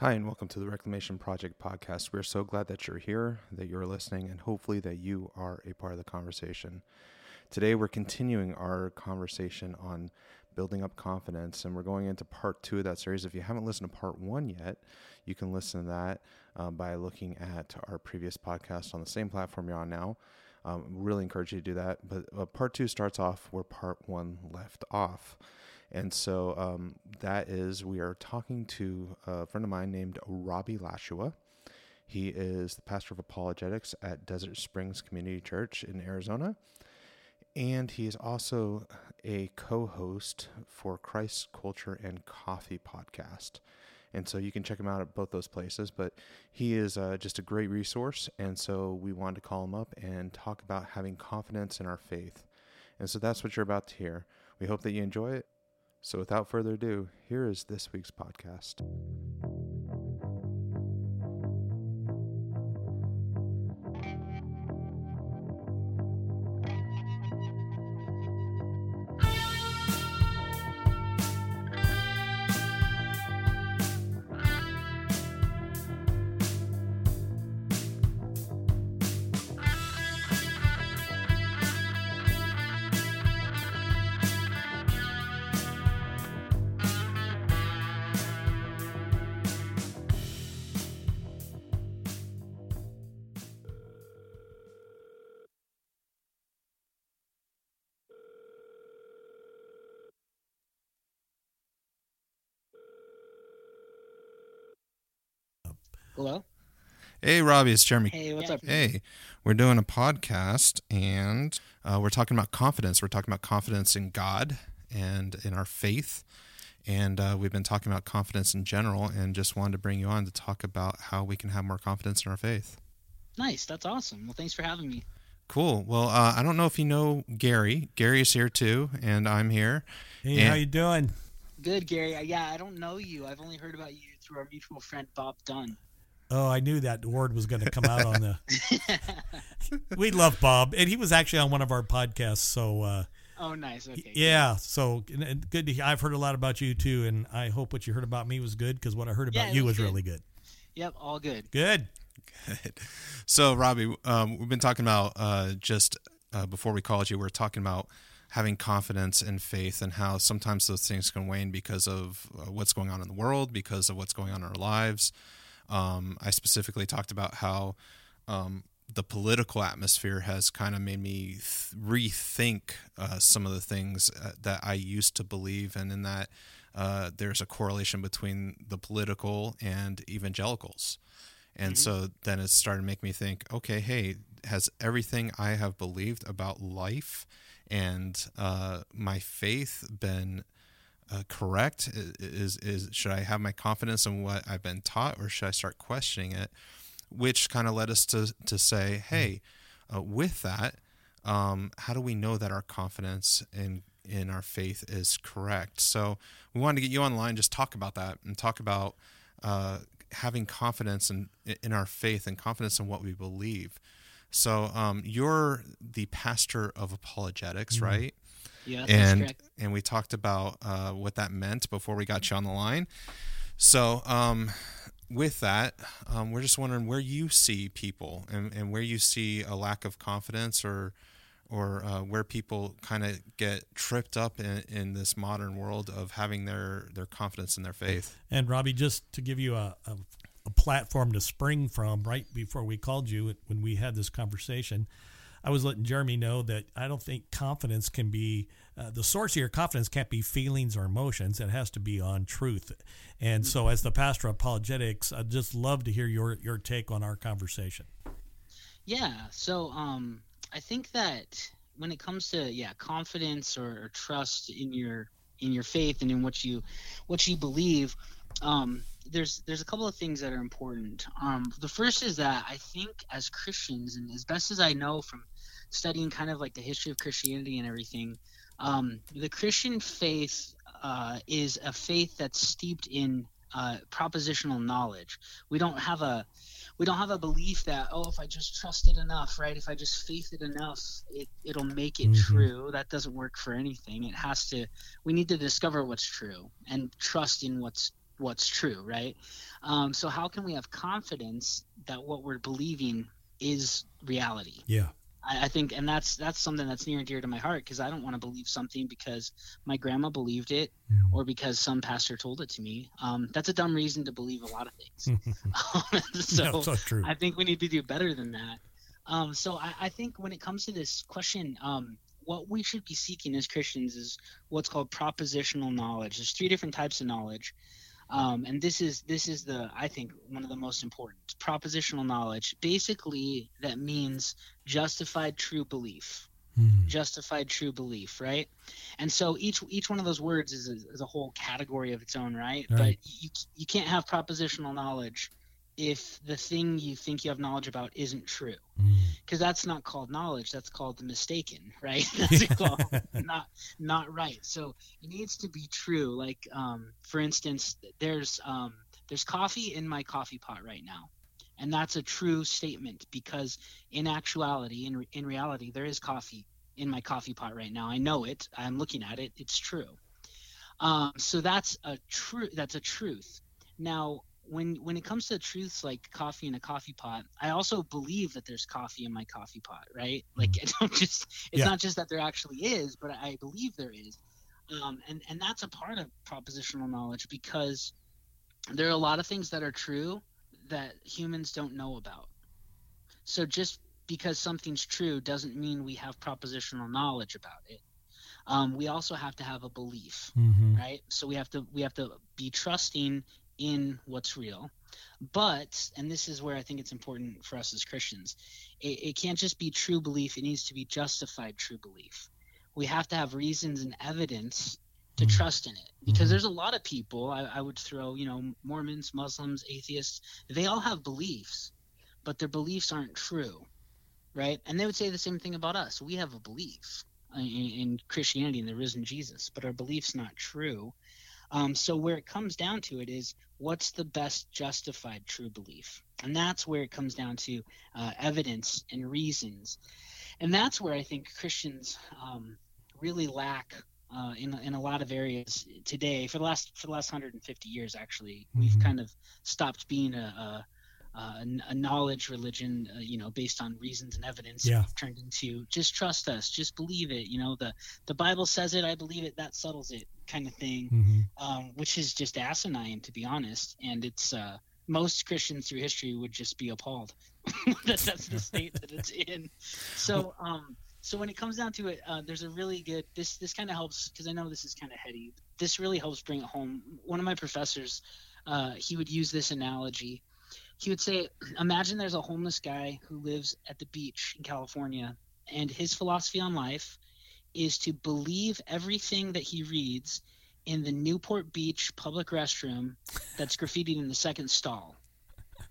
Hi, and welcome to the Reclamation Project podcast. We're so glad that you're here, that you're listening, and hopefully that you are a part of the conversation. Today, we're continuing our conversation on building up confidence, and we're going into part two of that series. If you haven't listened to part one yet, you can listen to that um, by looking at our previous podcast on the same platform you're on now. Um, really encourage you to do that. But uh, part two starts off where part one left off. And so um, that is, we are talking to a friend of mine named Robby Lashua. He is the pastor of apologetics at Desert Springs Community Church in Arizona. And he is also a co host for Christ Culture and Coffee podcast. And so you can check him out at both those places. But he is uh, just a great resource. And so we wanted to call him up and talk about having confidence in our faith. And so that's what you're about to hear. We hope that you enjoy it. So without further ado, here is this week's podcast. Hello. Hey, Robby, it's Jeremy. Hey, what's up? Hey, we're doing a podcast and uh, we're talking about confidence. We're talking about confidence in God and in our faith. And uh, we've been talking about confidence in general and just wanted to bring you on to talk about how we can have more confidence in our faith. Nice. That's awesome. Well, thanks for having me. Cool. Well, uh, I don't know if you know Gary. Gary is here too, and I'm here. Hey, And- how you doing? Good, Gary. Uh, Yeah, I don't know you. I've only heard about you through our mutual friend Bob Dunn. Oh, I knew that word was going to come out on the. we love Bob, and he was actually on one of our podcasts. So, uh, oh, nice. Okay. yeah, so and- and good. To, hear- I've heard a lot about you too, and I hope what you heard about me was good because what I heard about it you was was good. really good. Yep. All good. Good. Good. So, Robby, um, we've been talking about uh, just uh, before we called you, we are talking about having confidence and faith and how sometimes those things can wane because of uh, what's going on in the world, because of what's going on in our lives. Um, I specifically talked about how um, the political atmosphere has kind of made me th- rethink uh, some of the things uh, that I used to believe, and in that uh, there's a correlation between the political and evangelicals. And so then it started to make me think, okay, hey, has everything I have believed about life and uh, my faith been uh, correct? Is is should I have my confidence in what I've been taught, or should I start questioning it? Which kind of led us to to say, hey, uh, with that, um, how do we know that our confidence in in our faith is correct? So we wanted to get you online, just talk about that and talk about uh, having confidence in in our faith and confidence in what we believe. So um, you're the pastor of apologetics, right? Yeah, that's and correct. and we talked about uh, what that meant before we got you on the line. So um, with that, um, we're just wondering where you see people and, and where you see a lack of confidence or or uh, where people kind of get tripped up in, in this modern world of having their, their confidence in their faith. And Robby, just to give you a, a, a platform to spring from, right before we called you when we had this conversation, I was letting Jeremy know that I don't think confidence can be uh, the source of your confidence can't be feelings or emotions. It has to be on truth. And so, as the pastor of apologetics, I'd just love to hear your your take on our conversation. Yeah. So, um, I think that when it comes to yeah confidence or, or trust in your in your faith and in what you what you believe, um, there's there's a couple of things that are important. Um, the first is that I think as Christians and as best as I know from studying kind of like the history of Christianity and everything, um, the Christian faith uh, is a faith that's steeped in uh, propositional knowledge. We don't have a we don't have a belief that oh if I just trust it enough, right? If I just faith it enough, it it'll make it Mhm. true. That doesn't work for anything. It has to. We need to discover what's true and trust in what's what's true, right? Um, so how can we have confidence that what we're believing is reality? Yeah. I, I think, and that's that's something that's near and dear to my heart because I don't want to believe something because my grandma believed it or because some pastor told it to me. Um, that's a dumb reason to believe a lot of things. so no, so true. I think we need to do better than that. Um, so I, I think when it comes to this question, um, what we should be seeking as Christians is what's called propositional knowledge. There's three different types of knowledge, um, and this is this is the I think one of the most important. Propositional knowledge, basically, that means justified true belief Mm. justified true belief right and so each each one of those words is a, is a whole category of its own right, Right. but you you can't have propositional knowledge if the thing you think you have knowledge about isn't true. Mm. because that's not called knowledge that's called the mistaken right? That's called not not right. So it needs to be true. Like um, for instance there's um, there's coffee in my coffee pot right now. And that's a true statement because in actuality in, in reality there is coffee in my coffee pot right now. I know it. I'm looking at it. It's true. Um, so that's a true that's a truth. Now when when it comes to truths like coffee in a coffee pot i also believe that there's coffee in my coffee pot right? Like i don't just it's Yeah. not just that there actually is but i believe there is. Um, and and that's a part of propositional knowledge because there are a lot of things that are true that humans don't know about. So just because something's true doesn't mean we have propositional knowledge about it. Um, we also have to have a belief Mhm. right? So we have to we have to be trusting in what's real. But and this is where i think it's important for us as christians it, it can't just be true belief it needs to be justified true belief. We have to have reasons and evidence to Mm. trust in it. Because Mhm. there's a lot of people I, I would throw you know mormons muslims atheists they all have beliefs but their beliefs aren't true right? And they would say the same thing about us. We have a belief in, in christianity and the risen jesus but our belief's not true um, so where it comes down to it is what's the best justified true belief? And that's where it comes down to uh, evidence and reasons. And that's where i think christians um, really lack uh, in, in a lot of areas today. For the last for the last 150 years actually we've Mhm. kind of stopped being a, a, a, a knowledge religion uh, you know based on reasons and evidence Yeah. Turned into just trust us just believe it you know the the bible says it i believe it that settles it kind of thing Mhm. um, which is just asinine to be honest and it's uh, most christians through history would just be appalled that that's the state that it's in so um so when it comes down to it uh, there's a really good this this kind of helps because i know this is kind of heady this really helps bring it home one of my professors uh, he would use this analogy he would say imagine there's a homeless guy who lives at the beach in california and his philosophy on life is to believe everything that he reads in the Newport Beach public restroom that's graffitied in the second stall.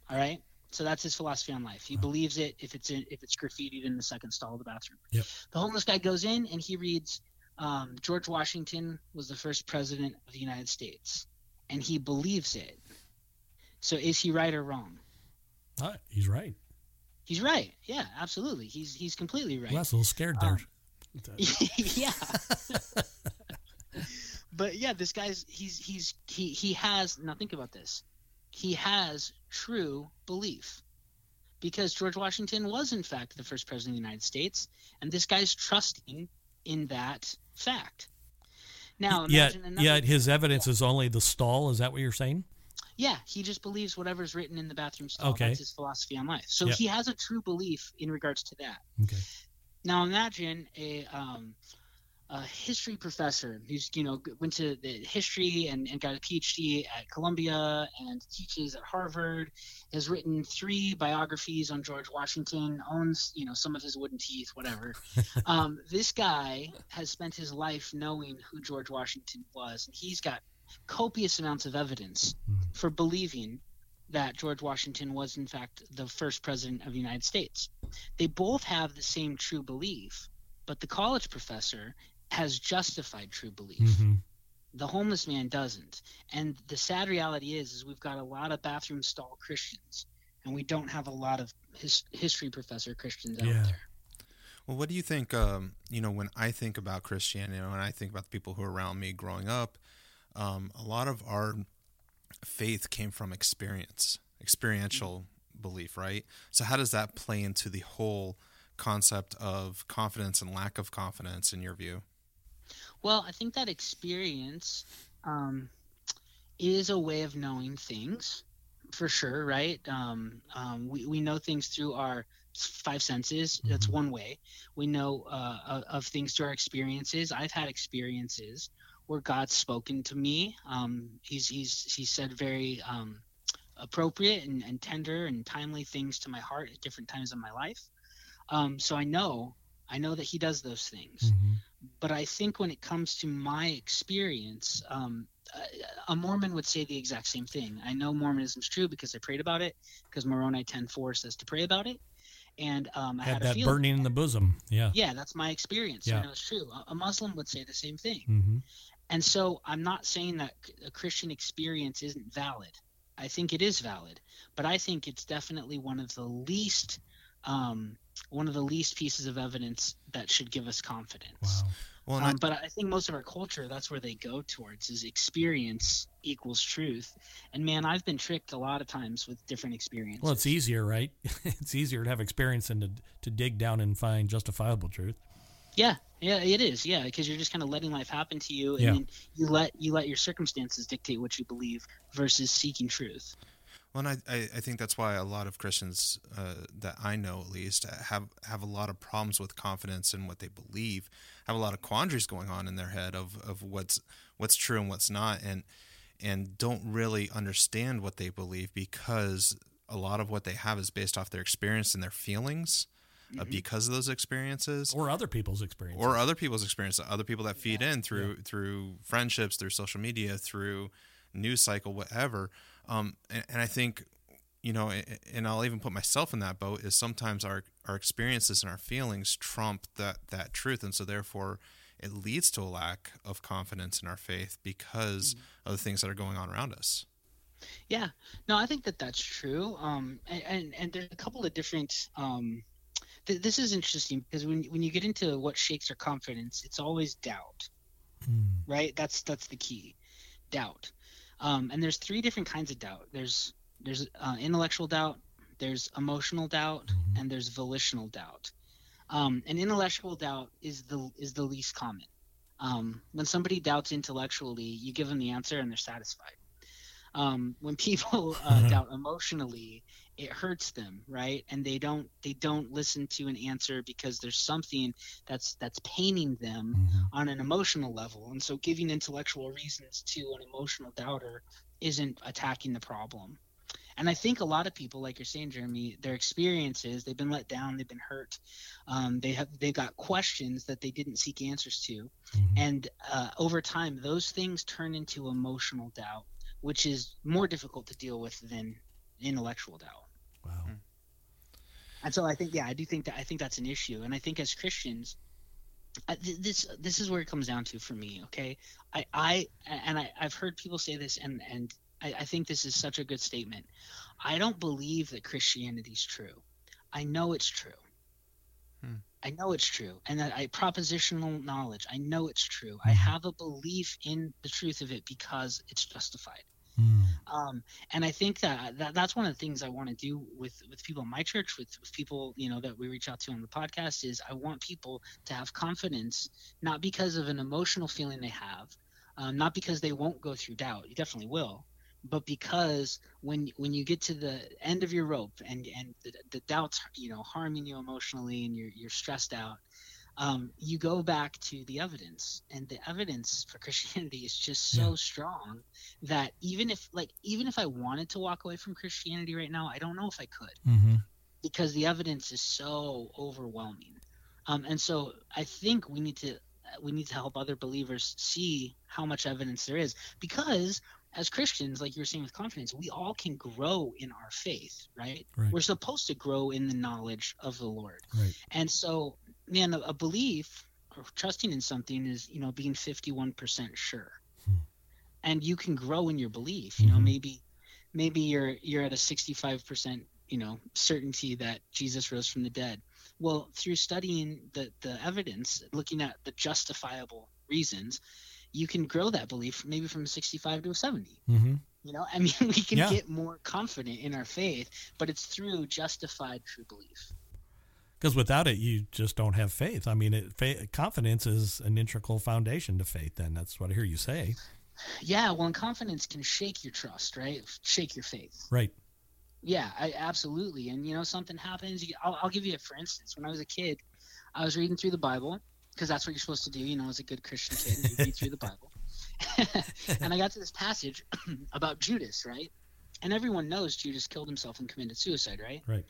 All right? So that's his philosophy on life. He believes it if it's in, if it's graffitied in the second stall of the bathroom. Yep. The homeless guy goes in and he reads um, George Washington was the first president of the United States, and he believes it. So is he right or wrong? Ah, he's right. He's right. Yeah, absolutely. He's he's completely right. Well, that's a little scared there. Um, yeah. but yeah, this guy's he's he's he he has now think about this. He has true belief. Because George Washington was in fact the first president of the United States, and this guy's trusting in that fact. Now yet, another yet his evidence is only the stall. Is that what you're saying? Yeah, he just believes whatever's written in the bathroom stall. Okay. That's his philosophy on life. So Yep. he has a true belief in regards to that. Okay. Now imagine a um, a history professor who's you know went to the history and, and got a PhD at Columbia and teaches at Harvard, has written three biographies on George Washington, owns you know some of his wooden teeth, whatever. um, this guy has spent his life knowing who George Washington was, and he's got copious amounts of evidence Mhm. for believing that George Washington was in fact the first president of the United States. They both have the same true belief, but the college professor has justified true belief. Mhm. The homeless man doesn't. And the sad reality is is we've got a lot of bathroom stall Christians and we don't have a lot of his, history professor Christians out Yeah. there. Well, what do you think? Um, you know, when I think about Christianity, when I think about the people who are around me growing up, um, a lot of our faith came from experience, experiential belief, right? So how does that play into the whole concept of confidence and lack of confidence in your view? Well, I think that experience um, is a way of knowing things for sure, right? Um, um, we, we know things through our five senses. That's Mhm. one way. We know uh, of, of things through our experiences. I've had experiences where God's spoken to me. Um, he's, he's, he said very um, appropriate and, and tender and timely things to my heart at different times in my life. Um, so I know, I know that he does those things Mhm. but I think when it comes to my experience, um, a- Mormon would say the exact same thing. I know Mormonism's true because I prayed about it, because Moroni 10:4 says to pray about it, and um, I Had had, a that feeling. burning in the bosom. Yeah. Yeah, that's my experience. I Yeah. know it's true. A- Muslim would say the same thing. hmm And so I'm not saying that a Christian experience isn't valid. I think it is valid, but I think it's definitely one of the least um, one of the least pieces of evidence that should give us confidence. Wow. Well, Um, but I think most of our culture, that's where they go towards is experience equals truth. And man, I've been tricked a lot of times with different experiences. Well, it's easier, right? it's easier to have experience than to, to dig down and find justifiable truth. Yeah, yeah, it is. Yeah, because you're just kind of letting life happen to you, and Yeah. then you let you let your circumstances dictate what you believe versus seeking truth. Well, and I, I, I think that's why a lot of Christians uh, that I know, at least, have have a lot of problems with confidence in what they believe. Have a lot of quandaries going on in their head of, of what's what's true and what's not, and and don't really understand what they believe because a lot of what they have is based off their experience and their feelings uh, Mhm. because of those experiences Or other people's experiences. or other people's experience, other people that feed in through through friendships, through social media, through news cycle, whatever. Um, and, and I think, you know, and I'll even put myself in that boat. Is sometimes our our experiences and our feelings trump that that truth, and so therefore it leads to a lack of confidence in our faith because of the things that are going on around us. Yeah, no, I think that that's true. Um, and and, and there's a couple of different. Um, th- this is interesting because when when you get into what shakes our confidence, it's always doubt. Hmm. right? That's that's the key. Doubt. Um, and there's three different kinds of doubt. There's there's uh, intellectual doubt there's emotional doubt Mhm. and there's volitional doubt. Um, and intellectual doubt is the is the least common. Um, when somebody doubts intellectually you give them the answer and they're satisfied. Um, when people uh, doubt emotionally it hurts them right and they don't they don't listen to an answer because there's something that's that's paining them Mhm. on an emotional level. And so giving intellectual reasons to an emotional doubter isn't attacking the problem. And I think a lot of people, like you're saying, Jeremy, their experiences, they've been let down, they've been hurt, um, they have they've got questions that they didn't seek answers to, Mhm. and uh, over time, those things turn into emotional doubt, which is more difficult to deal with than intellectual doubt. And so I think, yeah, I do think that I think that's an issue, and I think as Christians, I, th- this this is where it comes down to for me. Okay, I I and I I've heard people say this, and and I, I think this is such a good statement. I don't believe that Christianity is true. I know it's true. Hmm. I know it's true, and that I propositional knowledge. I know it's true. I Mhm. have a belief in the truth of it because it's justified Hmm. um, and I think that, that that's one of the things I want to do with with people in my church, with with people you know that we reach out to on the podcast, is I want people to have confidence, not because of an emotional feeling they have, um, not because they won't go through doubt. You definitely will, but because when when you get to the end of your rope and and the, the doubts you know harming you emotionally and you're you're stressed out. Um, you go back to the evidence, and the evidence for Christianity is just so Yeah. strong that even if like even if I wanted to walk away from Christianity right now, I don't know if I could Mhm. because the evidence is so overwhelming. Um, and so I think we need to we need to help other believers see how much evidence there is because as Christians, like you were saying with confidence, we all can grow in our faith, right? Right. We're supposed to grow in the knowledge of the Lord. Right. And so, man, a, a belief or trusting in something is, you know, being 51% sure. Hmm. And you can grow in your belief. You know, Mhm. maybe maybe you're you're at a 65%, you know, certainty that Jesus rose from the dead. Well, through studying the the evidence, looking at the justifiable reasons, you can grow that belief maybe from 65 to a 70 Mhm. You know, I mean, we can Yeah. get more confident in our faith, but it's through justified true belief. Because without it, you just don't have faith. I mean, it, fa- confidence is an integral foundation to faith. Then that's what I hear you say. Yeah, well, and confidence can shake your trust, right? Shake your faith. Right. Yeah, I, absolutely. And you know, something happens. You, I'll, I'll give you a for instance. When I was a kid, I was reading through the Bible because that's what you're supposed to do. You know, as a good Christian kid, you read through the Bible. and I got to this passage about Judas, right? And everyone knows Judas killed himself and committed suicide, right? Right.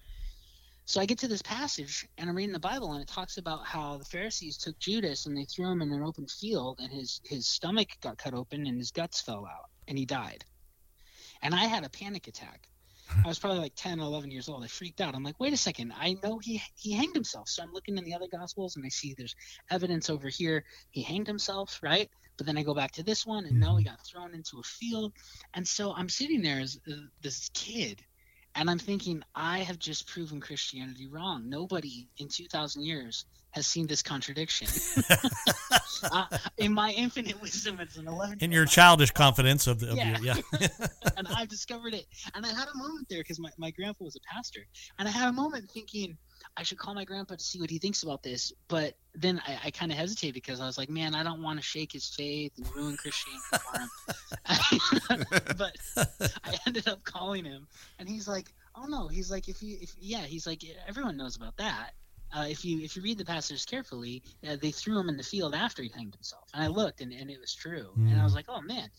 So I get to this passage and I'm reading the Bible and it talks about how the Pharisees took Judas and they threw him in an open field and his his stomach got cut open and his guts fell out and he died. And I had a panic attack. I was probably like 10 11 years old. I freaked out. I'm like, wait a second. I know he he hanged himself. So I'm looking in the other gospels and I see there's evidence over here he hanged himself, right? But then I go back to this one and no, he got thrown into a field. And so I'm sitting there as uh, this kid and I'm thinking, I have just proven Christianity wrong. Nobody in 2,000 years has seen this contradiction. uh, in my infinite wisdom it's an 11 In your childish confidence of, the, of Yeah. your, yeah. and I've discovered it. And I had a moment there because my, my grandpa was a pastor. And I had a moment thinking, I should call my grandpa to see what he thinks about this. But then I, I kind of hesitated because I was like, man, I don't want to shake his faith and ruin Christianity for him. but I ended up calling him, and he's like, oh no, he's like, if you, if yeah, he's like, everyone knows about that. Uh, if you if you read the passage carefully, uh, they threw him in the field after he hanged himself, and I looked, and, and it was true, and I was like, oh man,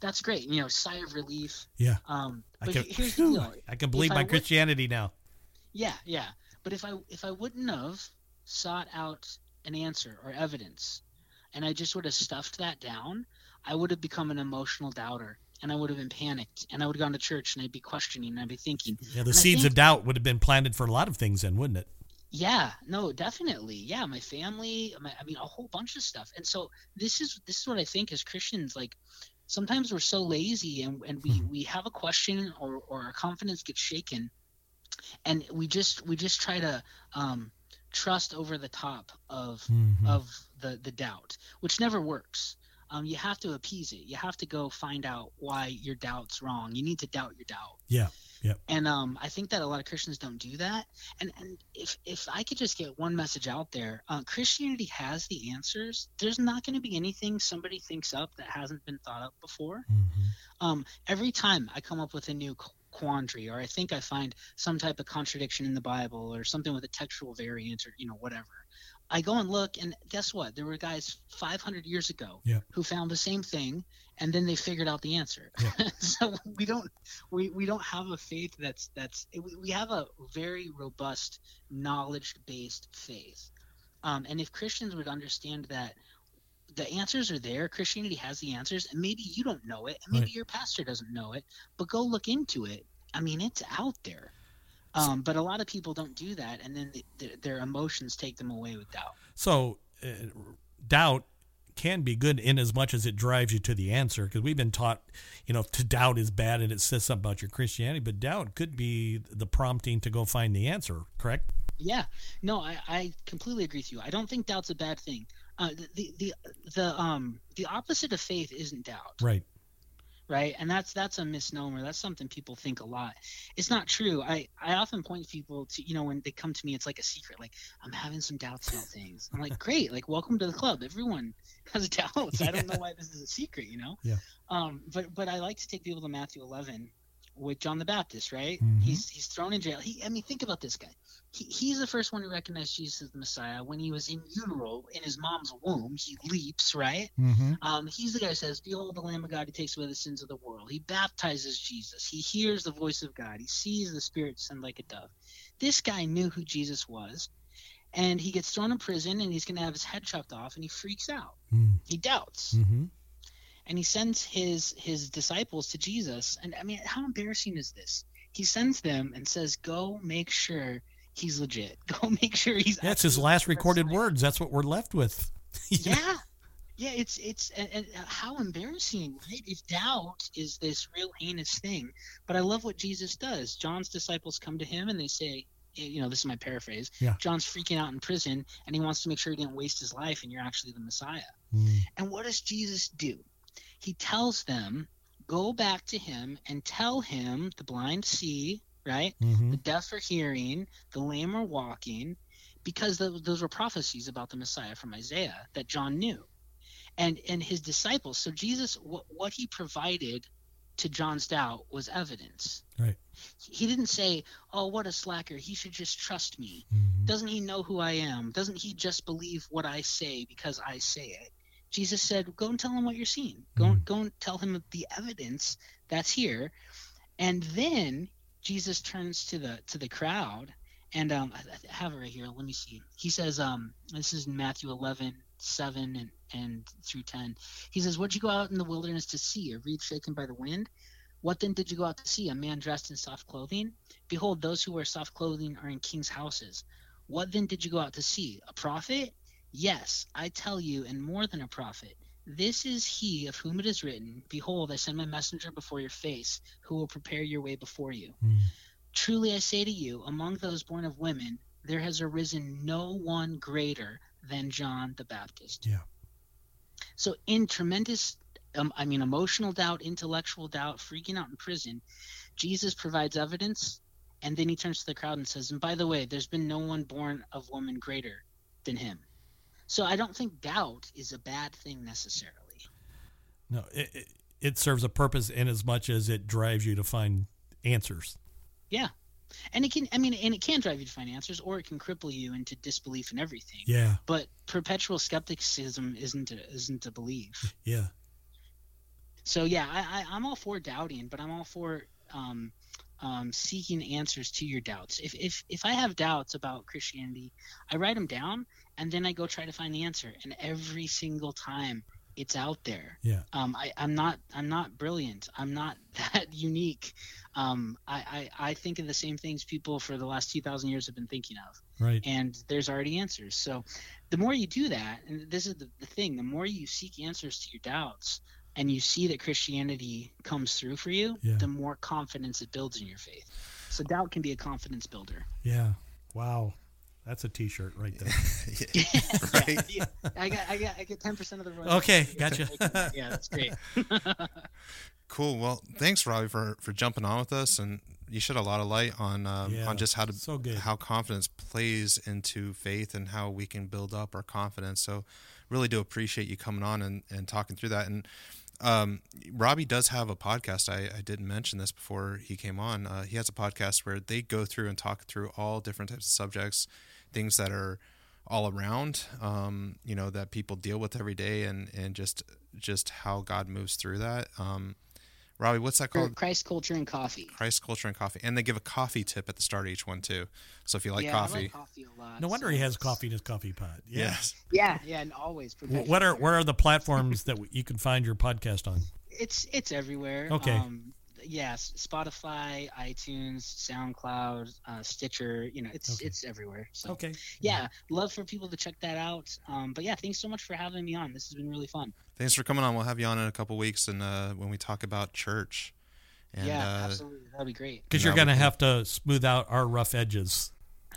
that's great, you know, sigh of relief. Yeah. Um, I can, here's the deal. I can believe If I my would- Christianity now. Yeah, yeah. But if I if I wouldn't have sought out an answer or evidence, and I just would have stuffed that down, I would have become an emotional doubter, and I would have been panicked, and I would have gone to church, and I'd be questioning, and I'd be thinking, Yeah, the And seeds think- of doubt would have been planted for a lot of things then, wouldn't it? yeah, no, definitely, yeah, my family, my, I mean, a whole bunch of stuff, and so this is this is what I think as Christians, like. Sometimes we're so lazy and, and we, hmm. we have a question or, or our confidence gets shaken and we just we just try to um, trust over the top of Mhm. of the the doubt, which never works. Um, you have to appease it. You have to go find out why your doubt's wrong. You need to doubt your doubt. Yeah, yeah. And um, I think that a lot of Christians don't do that. And and if if I could just get one message out there, uh, Christianity has the answers. There's not going to be anything somebody thinks up that hasn't been thought up before Mhm. um, every time I come up with a new quandary, or I think I find some type of contradiction in the Bible, or something with a textual variant, or you know whatever, I go and look, and guess what? There were guys 500 years ago Yeah. who found the same thing, and then they figured out the answer. Yeah. so we don't we, we don't have a faith that's that's we, we have a very robust knowledge based faith, um, and if Christians would understand that the answers are there. Christianity has the answers, and maybe you don't know it, and maybe Right. your pastor doesn't know it, but go look into it. I mean, it's out there. Um, but a lot of people don't do that, and then the, their, their emotions take them away with doubt. So, uh, doubt can be good in as much as it drives you to the answer because we've been taught, you know, to doubt is bad and it says something about your Christianity, but doubt could be the prompting to go find the answer, correct? Yeah, no, I, I completely agree with you. I don't think doubt's a bad thing. Uh, the, the the um the opposite of faith isn't doubt. Right. right? And that's that's a misnomer. That's something people think a lot. It's not true. I i often point people to you know when they come to me it's like a secret like i'm having some doubts about things. I'm like great. Like welcome to the club. Everyone has doubts. I don't know why this is a secret you know? Yeah. um but but i like to take people to matthew 11 with john the baptist right? Mhm. he's he's thrown in jail. He i mean think about this guy he, he's the first one who recognized jesus as the messiah when he was in utero in his mom's womb he leaps right Mm-hmm. um, he's the guy who says, Behold the Lamb of God who takes away the sins of the world. He baptizes Jesus. He hears the voice of God. He sees the Spirit send like a dove. This guy knew who Jesus was, and he gets thrown in prison, and he's going to have his head chopped off, and he freaks out. He doubts, Mm-hmm. and he sends his his disciples to Jesus. And I mean, how embarrassing is this? He sends them and says, Go make sure he's legit. Go make sure he's. That's his last recorded Messiah." words. That's what we're left with. Know? yeah yeah it's it's and, and how embarrassing right if doubt is this real heinous thing but i love what jesus does john's disciples come to him and they say you know this is my paraphrase Yeah. john's freaking out in prison and he wants to make sure he didn't waste his life and you're actually the messiah Mm. and what does jesus do he tells them go back to him and tell him the blind see, right? Mhm. The deaf are hearing, the lame are walking, because th- those were prophecies about the Messiah from Isaiah that John knew. And and his disciples, so Jesus what, what he provided to John's doubt was evidence. Right. He didn't say, "Oh, what a slacker. He should just trust me." Mhm. Doesn't he know who I am? Doesn't he just believe what I say because I say it? Jesus said, "Go and tell him what you're seeing. Go Mhm. go and tell him the evidence that's here." And then Jesus turns to the to the crowd, and um, I have it right here. Let me see. He says, um, "This is in Matthew 11, 7 and and through 10." He says, "What'd you go out in the wilderness to see? A reed shaken by the wind? What then did you go out to see? A man dressed in soft clothing? Behold, those who wear soft clothing are in kings' houses. What then did you go out to see? A prophet? Yes, I tell you, and more than a prophet. This is he of whom it is written, Behold, I send my messenger before your face, who will prepare your way before you. Mhm. Truly I say to you, among those born of women, there has arisen no one greater than John the Baptist. Yeah. So, in tremendous, um, I mean, emotional doubt, intellectual doubt, freaking out in prison, Jesus provides evidence, and then he turns to the crowd and says, And by the way, there's been no one born of woman greater than him. So, I don't think doubt is a bad thing necessarily. No, it, it, it serves a purpose in as much as it drives you to find answers. Yeah. And it can, I mean, and it can drive you to find answers, or it can cripple you into disbelief in everything. Yeah, But perpetual skepticism isn't a, isn't a belief. yeah, So yeah, I, I, I'm all for doubting, but I'm all for um, um, seeking answers to your doubts. If, if if I have doubts about Christianity, I write them down and then I go try to find the answer. And every single time, it's out there. yeah. Um, I, I'm not I'm not brilliant. I'm not that unique. Um, I, I I think of the same things people for the last two thousand years have been thinking of Right. and there's already answers. So the more you do that, and this is the, the thing, the more you seek answers to your doubts and you see that Christianity comes through for you, Yeah. the more confidence it builds in your faith. So doubt can be a confidence builder. Yeah. Wow. That's a T-shirt right there. right? yeah, I got, I got, I get ten percent of the. Okay, gotcha. yeah, that's great. Cool. Well, thanks, Robby, for for jumping on with us, and you shed a lot of light on um, Yeah, on just how to so good. how confidence plays into faith and how we can build up our confidence. So, really do appreciate you coming on and, and talking through that. And um, Robby does have a podcast. I, I didn't mention this before he came on. Uh, he has a podcast where they go through and talk through all different types of subjects, things that are all around, um, you know, that people deal with every day, and and just just how God moves through that. Um, Robby, what's that called? Christ culture and coffee. Christ culture and coffee, and they give a coffee tip at the start of each one too. So if you like yeah, coffee, I like coffee a lot. No wonder so he has coffee in his coffee pot. Yeah. yes, Yeah, yeah, and always. Wh- What are where are the platforms that you can find your podcast on? It's it's everywhere. Okay. Um, yes, Spotify, iTunes, SoundCloud, uh, Stitcher. You know, it's Okay. it's everywhere. So Okay. yeah, love for people to check that out. Um, but yeah, thanks so much for having me on. This has been really fun. thanks for coming on. We'll have you on in a couple weeks, and uh, when we talk about church, and yeah, uh, absolutely, that'd be great. Because you're going to have to smooth out our rough edges.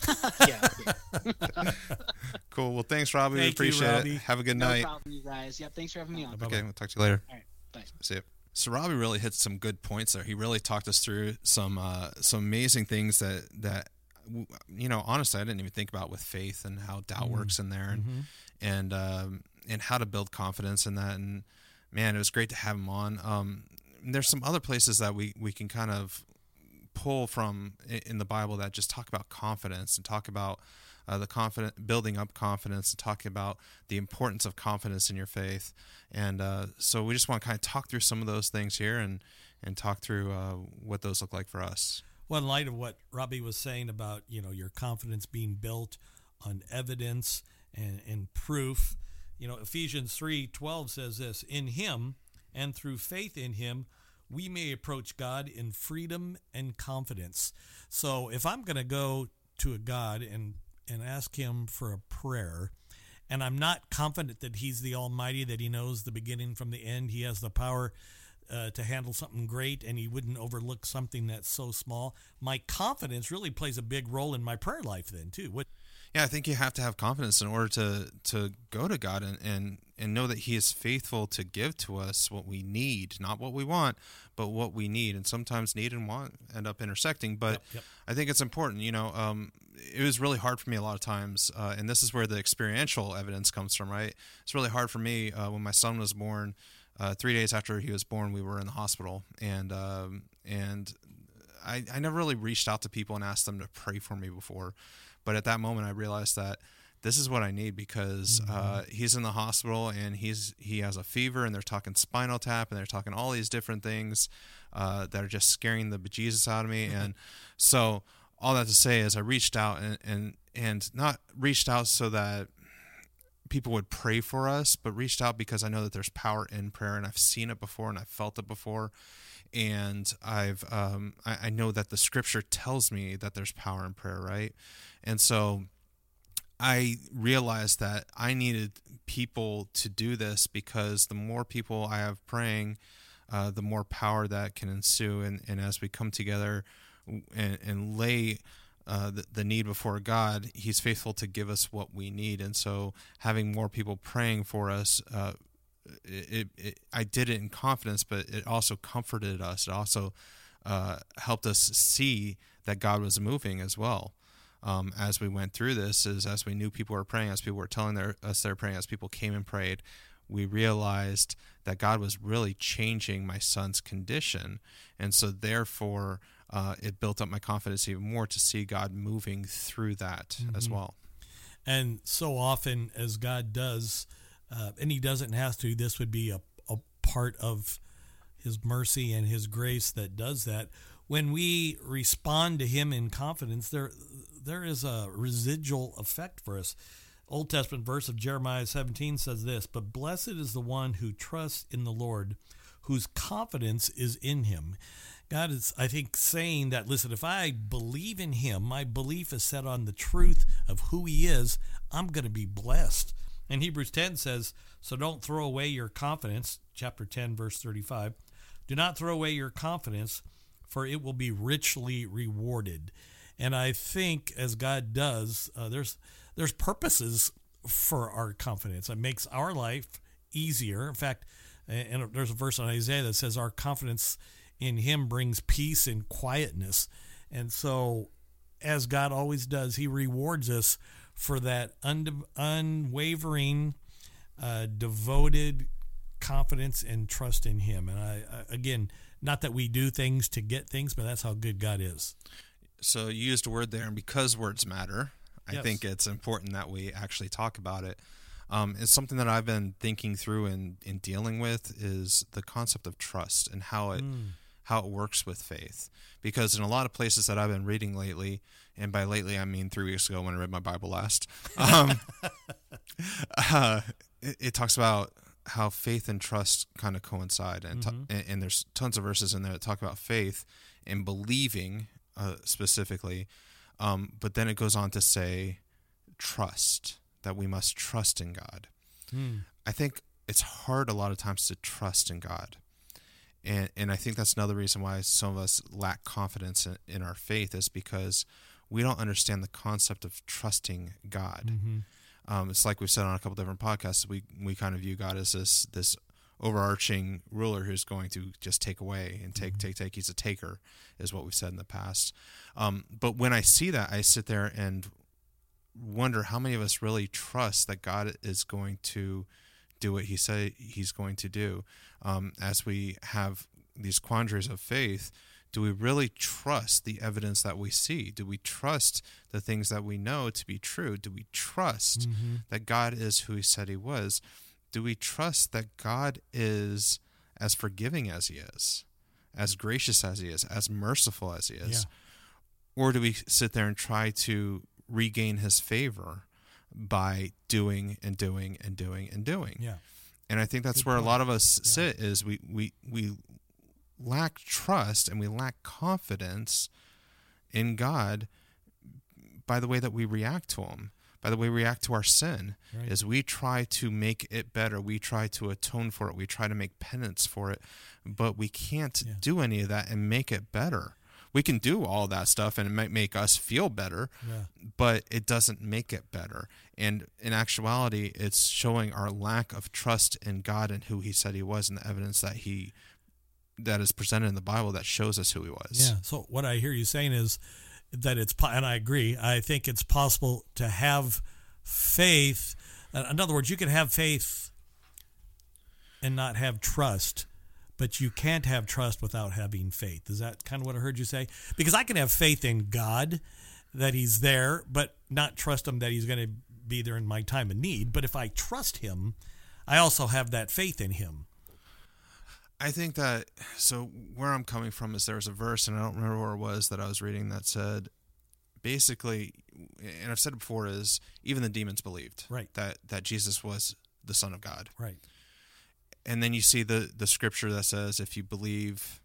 yeah, yeah. cool. Well, thanks, Robby. we Thank you, appreciate Robby. it. Have a good no night. problem, you guys. Yep, thanks for having me on. Bye-bye. Okay, we'll talk to you later. All right, bye. See you. So Robby really hit some good points there. He really talked us through some uh, some amazing things that that you know honestly I didn't even think about with faith and how doubt works in there and Mhm. and um, and how to build confidence in that. And man, it was great to have him on. Um, there's some other places that we we can kind of pull from in the Bible that just talk about confidence and talk about uh, the confident building up confidence and talking about the importance of confidence in your faith. And uh, so we just want to kind of talk through some of those things here and and talk through uh, what those look like for us. Well, in light of what Robby was saying about you know your confidence being built on evidence and, and proof, you know Ephesians three twelve says this: In Him and through faith in Him, we may approach God in freedom and confidence. So if I'm going to go to a God and and ask Him for a prayer, and I'm not confident that He's the Almighty, that He knows the beginning from the end, He has the power uh, to handle something great, and He wouldn't overlook something that's so small. My confidence really plays a big role in my prayer life, then too. What? Yeah, I think you have to have confidence in order to to go to God and and and know that He is faithful to give to us what we need, not what we want, but what we need. And sometimes need and want end up intersecting. But Yep, yep. I think it's important. You know, um, it was really hard for me a lot of times, uh, and this is where the experiential evidence comes from. Right? It's really hard for me uh, when my son was born. Uh, three days after he was born, we were in the hospital, and um, and I, I never really reached out to people and asked them to pray for me before. But at that moment, I realized that this is what I need because uh, he's in the hospital and he's he has a fever and they're talking spinal tap and they're talking all these different things uh, that are just scaring the bejesus out of me. And so all that to say is I reached out and and and not reached out so that people would pray for us, but reached out because I know that there's power in prayer and I've seen it before and I've felt it before. And I've, um, I, I know that the scripture tells me that there's power in prayer, right? And so I realized that I needed people to do this because the more people I have praying, uh, the more power that can ensue. And, and as we come together and, and lay uh, the, the need before God, He's faithful to give us what we need. And so, having more people praying for us, uh, it, it, I did it in confidence, but it also comforted us. It also uh, helped us see that God was moving as well. Um, as we went through this, is as we knew people were praying, as people were telling their, us they're praying, as people came and prayed, we realized that God was really changing my son's condition, and so therefore uh, it built up my confidence even more to see God moving through that as well. And so often, as God does, uh, and He doesn't have to, this would be a, a part of His mercy and His grace that does that. When we respond to Him in confidence, there there is a residual effect for us. Old Testament verse of Jeremiah 17 says this But blessed is the one who trusts in the Lord, whose confidence is in Him. God is, I think, saying that, listen, if I believe in Him, my belief is set on the truth of who He is, I'm going to be blessed. And Hebrews 10 says, So don't throw away your confidence, chapter 10, verse 35. Do not throw away your confidence, for it will be richly rewarded. And I think as God does, uh, there's there's purposes for our confidence. It makes our life easier. In fact, and there's a verse in Isaiah that says our confidence in Him brings peace and quietness. And so, as God always does, He rewards us for that un- unwavering, uh, devoted confidence and trust in Him. And I, I, again, not that we do things to get things, but that's how good God is. So you used a word there, and because words matter, I Yes. think it's important that we actually talk about it. Um, it's something that I've been thinking through and, and dealing with is the concept of trust and how it how it works with faith. Because in a lot of places that I've been reading lately, and by lately I mean three weeks ago when I read my Bible last, um, uh, it, it talks about how faith and trust kind of coincide, and, ta- and and there's tons of verses in there that talk about faith and believing uh, specifically, um, but then it goes on to say trust that we must trust in God. I think it's hard a lot of times to trust in God. And, and I think that's another reason why some of us lack confidence in, in our faith is because we don't understand the concept of trusting God. Um, it's like we've said on a couple different podcasts. We we kind of view God as this this overarching ruler who's going to just take away and take take take. He's a taker, is what we've said in the past. Um, but when I see that, I sit there and wonder how many of us really trust that God is going to do what He said He's going to do. Um, as we have these quandaries of faith, do we really trust the evidence that we see? Do we trust the things that we know to be true? Do we trust mm-hmm. that God is who He said He was? Do we trust that God is as forgiving as He is, as gracious as He is, as merciful as He is? or do we sit there and try to regain his favor by doing and doing and doing and doing Yeah. and i think that's Good where a lot of us sit is we we we lack trust and we lack confidence in god by the way that we react to him by the way we react to our sin Right. is we try to make it better we try to atone for it we try to make penance for it but we can't Yeah. do any of that and make it better we can do all that stuff and it might make us feel better Yeah. but it doesn't make it better and in actuality it's showing our lack of trust in god and who he said he was and the evidence that he that is presented in the bible that shows us who he was Yeah. So what I hear you saying is that it's and I agree. I think it's possible to have faith. uh, In other words, you can have faith and not have trust, but you can't have trust without having faith. Is that kind of what I heard you say? Because I can have faith in God that He's there, but not trust Him that He's going to be there in my time of need. But if I trust Him, I also have that faith in Him. I think that so where I'm coming from is there was a verse and I don't remember where it was that I was reading that said basically and I've said it before is even the demons believed Right. that that Jesus was the son of God. Right. And then you see the the scripture that says if you believe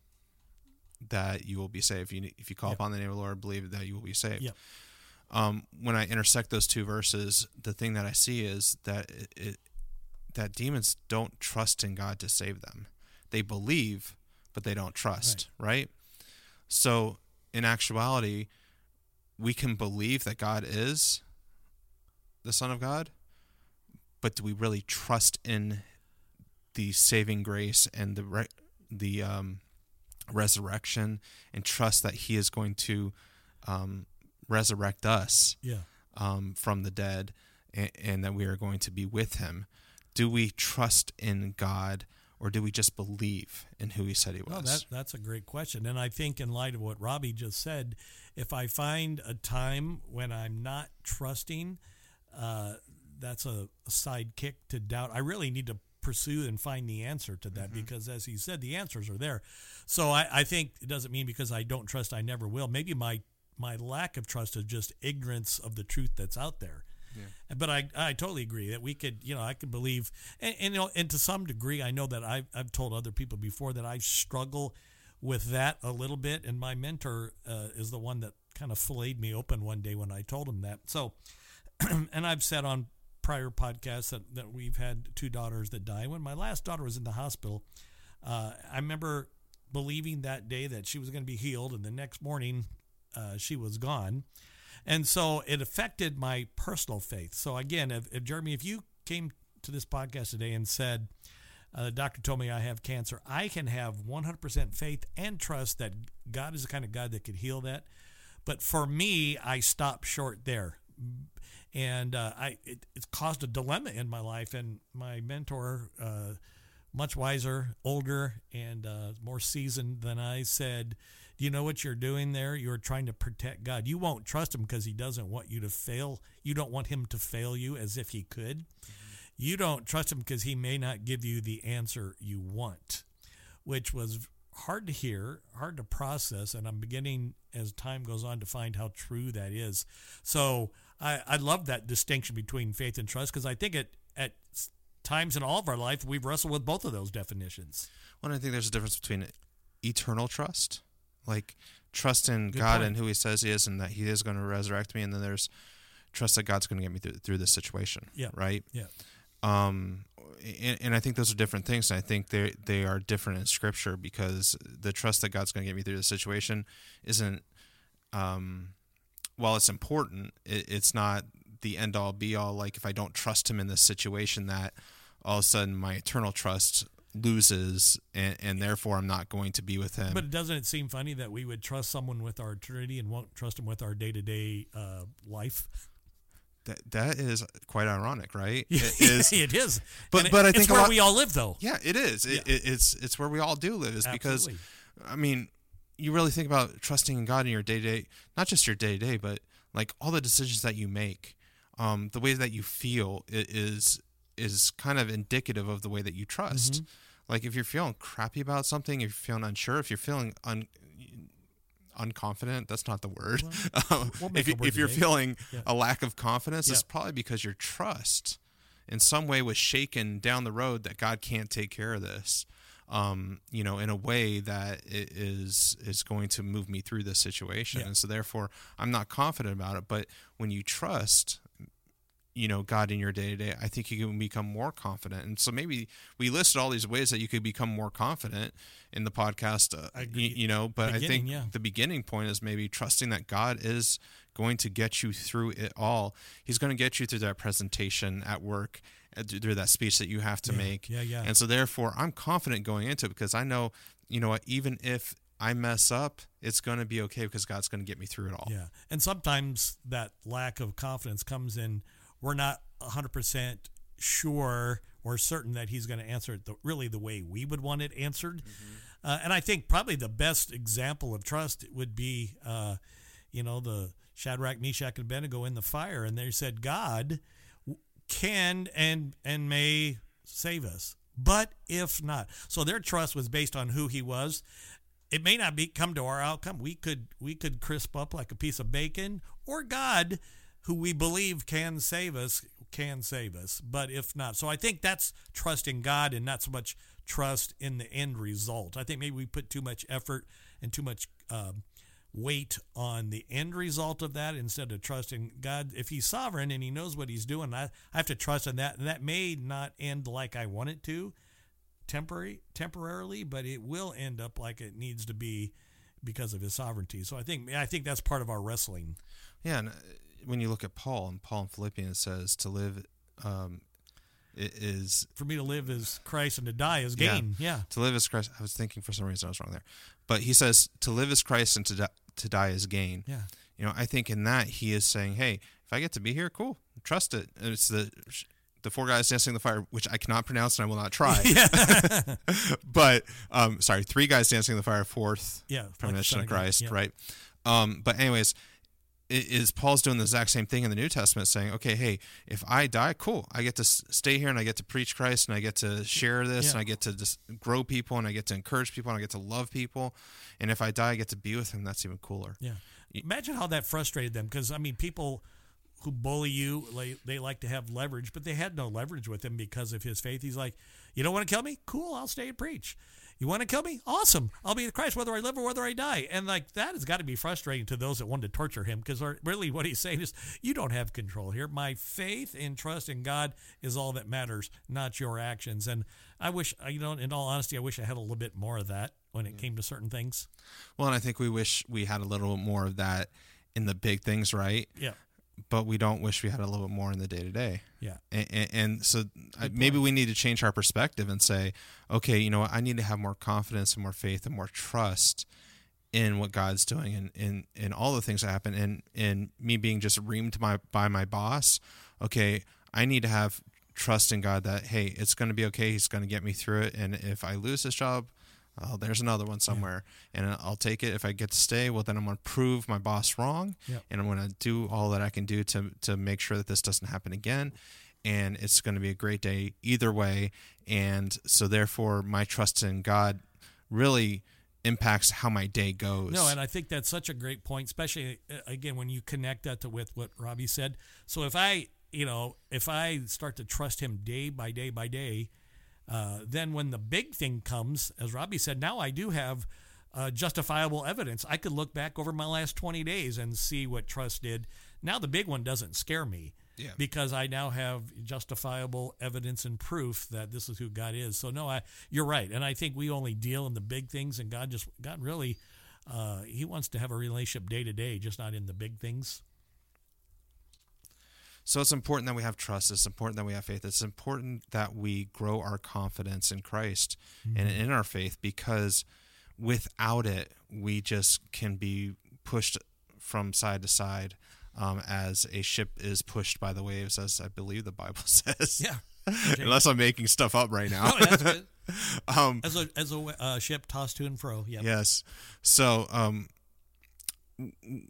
that you will be saved. If you if you call Yep. upon the name of the Lord, believe that you will be saved. Yep. Um, when I intersect those two verses, the thing that I see is that it, it that demons don't trust in God to save them. They believe, but they don't trust. Right. So in actuality, we can believe that God is the Son of God, but do we really trust in the saving grace and the re- the um, resurrection and trust that He is going to um, resurrect us Yeah. um, from the dead and, and that we are going to be with Him? Do we trust in God or do we just believe in who He said He was? No, that that's a great question, and I think in light of what Robby just said, if I find a time when I'm not trusting, uh, that's a, a side kick to doubt. I really need to pursue and find the answer to that because, as he said, the answers are there. So I, I think it doesn't mean because I don't trust, I never will. Maybe my my lack of trust is just ignorance of the truth that's out there. But I, I totally agree that we could, you know, I could believe, and, and, you know, and to some degree, I know that I've, I've told other people before that I struggle with that a little bit. And my mentor uh, is the one that kind of filleted me open one day when I told him that. So, and I've said on prior podcasts that, that we've had two daughters that die. When my last daughter was in the hospital, uh, I remember believing that day that she was going to be healed, and the next morning uh, she was gone. And so it affected my personal faith. So again, if, if Jeremy, if you came to this podcast today and said, uh, the doctor told me I have cancer, I can have 100% faith and trust that God is the kind of God that could heal that. But for me, I stopped short there. And uh, I it, it's caused a dilemma in my life. And my mentor, uh, much wiser, older, and uh, more seasoned than I, said, Do you know what you're doing there? You're trying to protect God. You won't trust Him because He doesn't want you to fail. You don't want Him to fail you as if He could. Mm-hmm. You don't trust Him because He may not give you the answer you want, which was hard to hear, hard to process. And I'm beginning as time goes on to find how true that is. So I, I love that distinction between faith and trust because I think it at times in all of our life we've wrestled with both of those definitions. Well, I think there's a difference between eternal trust, like trust in Good God point. and who He says He is, and that He is going to resurrect me, and then there's trust that God's going to get me through, through this situation. Yeah. Right. Yeah. Um, and, and I think those are different things. And I think they they are different in Scripture because the trust that God's going to get me through the situation isn't, um, while it's important, it, it's not the end all be all. Like if I don't trust Him in this situation, that all of a sudden my eternal trust loses, and, and therefore I'm not going to be with Him. But doesn't it seem funny that we would trust someone with our eternity and won't trust them with our day to day life? that that is quite ironic, right? It is. it is. But- And but I think a where lot- we all live, though. Yeah, it is. Yeah. it, it's it's where we all do live. Is because I mean, you really think about trusting in God in your day to day, not just your day to day, but like all the decisions that you make, um, the way that you feel is is kind of indicative of the way that you trust. Mm-hmm. Like if you're feeling crappy about something, if you're feeling unsure, if you're feeling un unconfident, that's not the word. Um, we'll if you, word if you're today. feeling Yeah. a lack of confidence, it's probably because your trust in some way was shaken down the road that God can't take care of this. Um, you know, in a way that it is is going to move me through this situation, Yeah. and so therefore I'm not confident about it. But when you trust, you know God in your day to day, I think you can become more confident. And so maybe we listed all these ways that you could become more confident in the podcast. Uh, you, you, know, but I think yeah. the beginning point is maybe trusting that God is going to get you through it all. He's going to get you through that presentation at work, uh, through that speech that you have to yeah. make. Yeah, yeah. And so therefore, I'm confident going into it because I know, you know what, even if I mess up, it's going to be okay because God's going to get me through it all. Yeah. And sometimes that lack of confidence comes in we're not 100% sure or certain that he's going to answer it the, really the way we would want it answered. Mm-hmm. Uh, and I think probably the best example of trust would be, uh, you know, the Shadrach, Meshach, and Abednego in the fire, and they said, God can and and may save us, but if not, so their trust was based on who he was. It may not be come to our outcome. We could we could crisp up like a piece of bacon, or God who we believe can save us can save us. But if not, so I think that's trust in God and not so much trust in the end result. I think maybe we put too much effort and too much um, weight on the end result of that instead of trusting God. If He's sovereign and He knows what He's doing, I, I have to trust in that. And that may not end like I want it to, temporary temporarily, but it will end up like it needs to be because of His sovereignty. So I think I think that's part of our wrestling. Yeah, and when you look at Paul and Paul in Philippians says to live um, is for me to live is Christ and to die is gain. Yeah. yeah. To live is Christ. I was thinking for some reason I was wrong there, but he says to live is Christ and to die, to die is gain. Yeah. You know, I think in that he is saying, hey, if I get to be here, cool, trust it. And it's the the four guys dancing in the fire, which I cannot pronounce and I will not try. but um, sorry, three guys dancing in the fire, fourth yeah, premonition like of Christ, yeah. right? Um, but anyways, is Paul's doing the exact same thing in the New Testament, saying, "Okay, hey, if I die, cool, I get to stay here and I get to preach Christ and I get to share this yeah. and I get to just grow people and I get to encourage people and I get to love people, and if I die, I get to be with Him. That's even cooler." Yeah, imagine how that frustrated them because I mean, people who bully you, like, they like to have leverage, but they had no leverage with him because of his faith. He's like, "You don't want to kill me? Cool, I'll stay and preach." You want to kill me? Awesome. I'll be the Christ whether I live or whether I die. And like that has got to be frustrating to those that want to torture him because really what he's saying is you don't have control here. My faith and trust in God is all that matters, not your actions. And I wish, you know, in all honesty, I wish I had a little bit more of that when it mm. came to certain things. Well, and I think we wish we had a little more of that in the big things, right? Yeah but we don't wish we had a little bit more in the day to day. Yeah. And, and, and so I, maybe we need to change our perspective and say, okay, you know what? I need to have more confidence and more faith and more trust in what God's doing and in, in all the things that happen. And, and me being just reamed my, by my boss. Okay. I need to have trust in God that, hey, it's going to be okay. He's going to get me through it. And if I lose this job, oh, there's another one somewhere, yeah. and I'll take it. If I get to stay, well, then I'm going to prove my boss wrong, yep. and I'm going to do all that I can do to to make sure that this doesn't happen again. And it's going to be a great day either way. And so, therefore, my trust in God really impacts how my day goes. No, and I think that's such a great point, especially uh, again when you connect that to with what Robby said. So if I, you know, if I start to trust Him day by day by day uh, then when the big thing comes, as Robby said, now I do have uh, justifiable evidence. I could look back over my last 20 days and see what trust did. Now the big one doesn't scare me. Yeah. Because I now have justifiable evidence and proof that this is who God is. So no, I you're right, and I think we only deal in the big things, and God just God really, uh, He wants to have a relationship day to day, just not in the big things. So it's important that we have trust. It's important that we have faith. It's important that we grow our confidence in Christ mm-hmm. and in our faith because without it, we just can be pushed from side to side um, as a ship is pushed by the waves, as I believe the Bible says. Yeah. Okay. Unless I'm making stuff up right now. no, um, as a as a uh, ship tossed to and fro. Yeah. Yes. So um,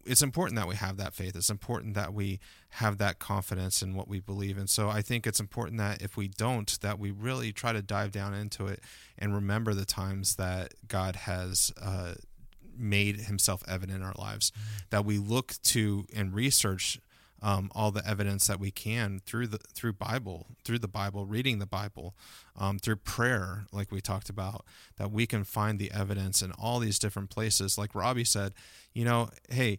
it's important that we have that faith. It's important that we have that confidence in what we believe. And so I think it's important that if we don't, that we really try to dive down into it and remember the times that God has uh, made himself evident in our lives, mm-hmm. that we look to and research um, all the evidence that we can through the through Bible, through the Bible, reading the Bible, um, through prayer, like we talked about, that we can find the evidence in all these different places. Like Robby said, you know, hey,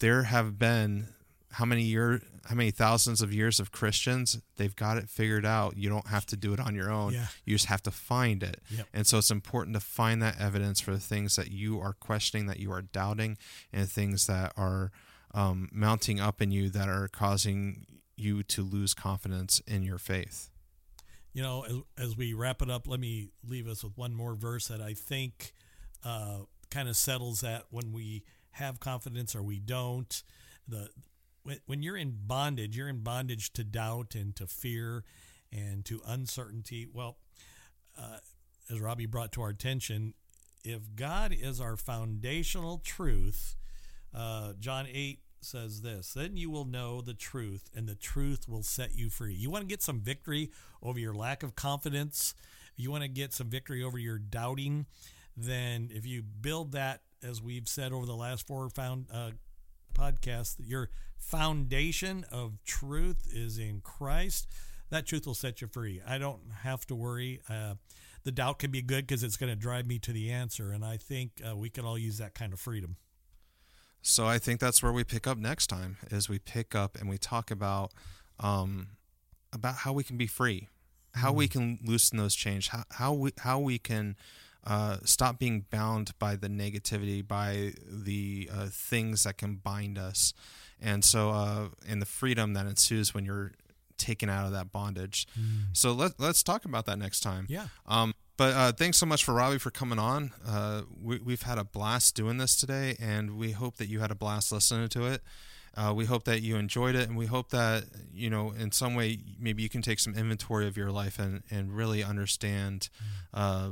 there have been how many year how many thousands of years of Christians they've got it figured out you don't have to do it on your own Yeah. you just have to find it Yep. and so it's important to find that evidence for the things that you are questioning that you are doubting and things that are um, mounting up in you that are causing you to lose confidence in your faith You know, as, as we wrap it up, let me leave us with one more verse that I think uh, kind of settles that when we have confidence or we don't. The when, when you're in bondage, you're in bondage to doubt and to fear and to uncertainty. Well, uh, as Robby brought to our attention, if God is our foundational truth, uh, John 8 says this Then you will know the truth, and the truth will set you free. You want to get some victory over your lack of confidence, you want to get some victory over your doubting, then if you build that, as we've said over the last four found, uh, podcasts, your foundation of truth is in Christ. That truth will set you free. I don't have to worry. Uh, the doubt can be good because it's going to drive me to the answer, and I think uh, we can all use that kind of freedom. So I think that's where we pick up next time is we pick up and we talk about um, about how we can be free, how we can loosen those chains, how, how we how we can uh, stop being bound by the negativity, by the uh, things that can bind us, and so uh, and the freedom that ensues when you're taken out of that bondage. So let let's talk about that next time. Yeah. Um, but uh, thanks so much for Robby for coming on. Uh, we, we've had a blast doing this today, and we hope that you had a blast listening to it. Uh, we hope that you enjoyed it, and we hope that you know in some way maybe you can take some inventory of your life and and really understand uh,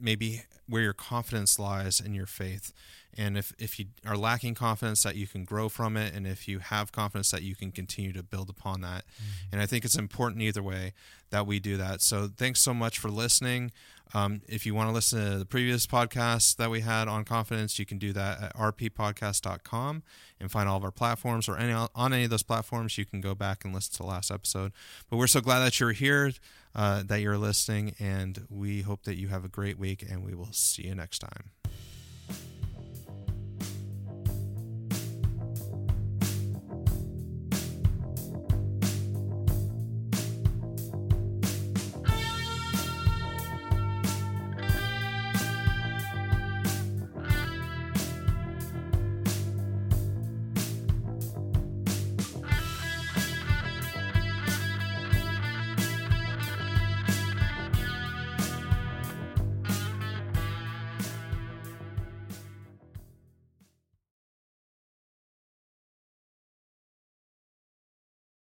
maybe where your confidence lies in your faith. And if, if you are lacking confidence, that you can grow from it. And if you have confidence, that you can continue to build upon that. And I think it's important either way that we do that. So thanks so much for listening. Um, if you want to listen to the previous podcasts that we had on confidence, you can do that at rppodcast.com and find all of our platforms or any on any of those platforms. You can go back and listen to the last episode. But we're so glad that you're here, uh, that you're listening, and we hope that you have a great week, and we will see you next time.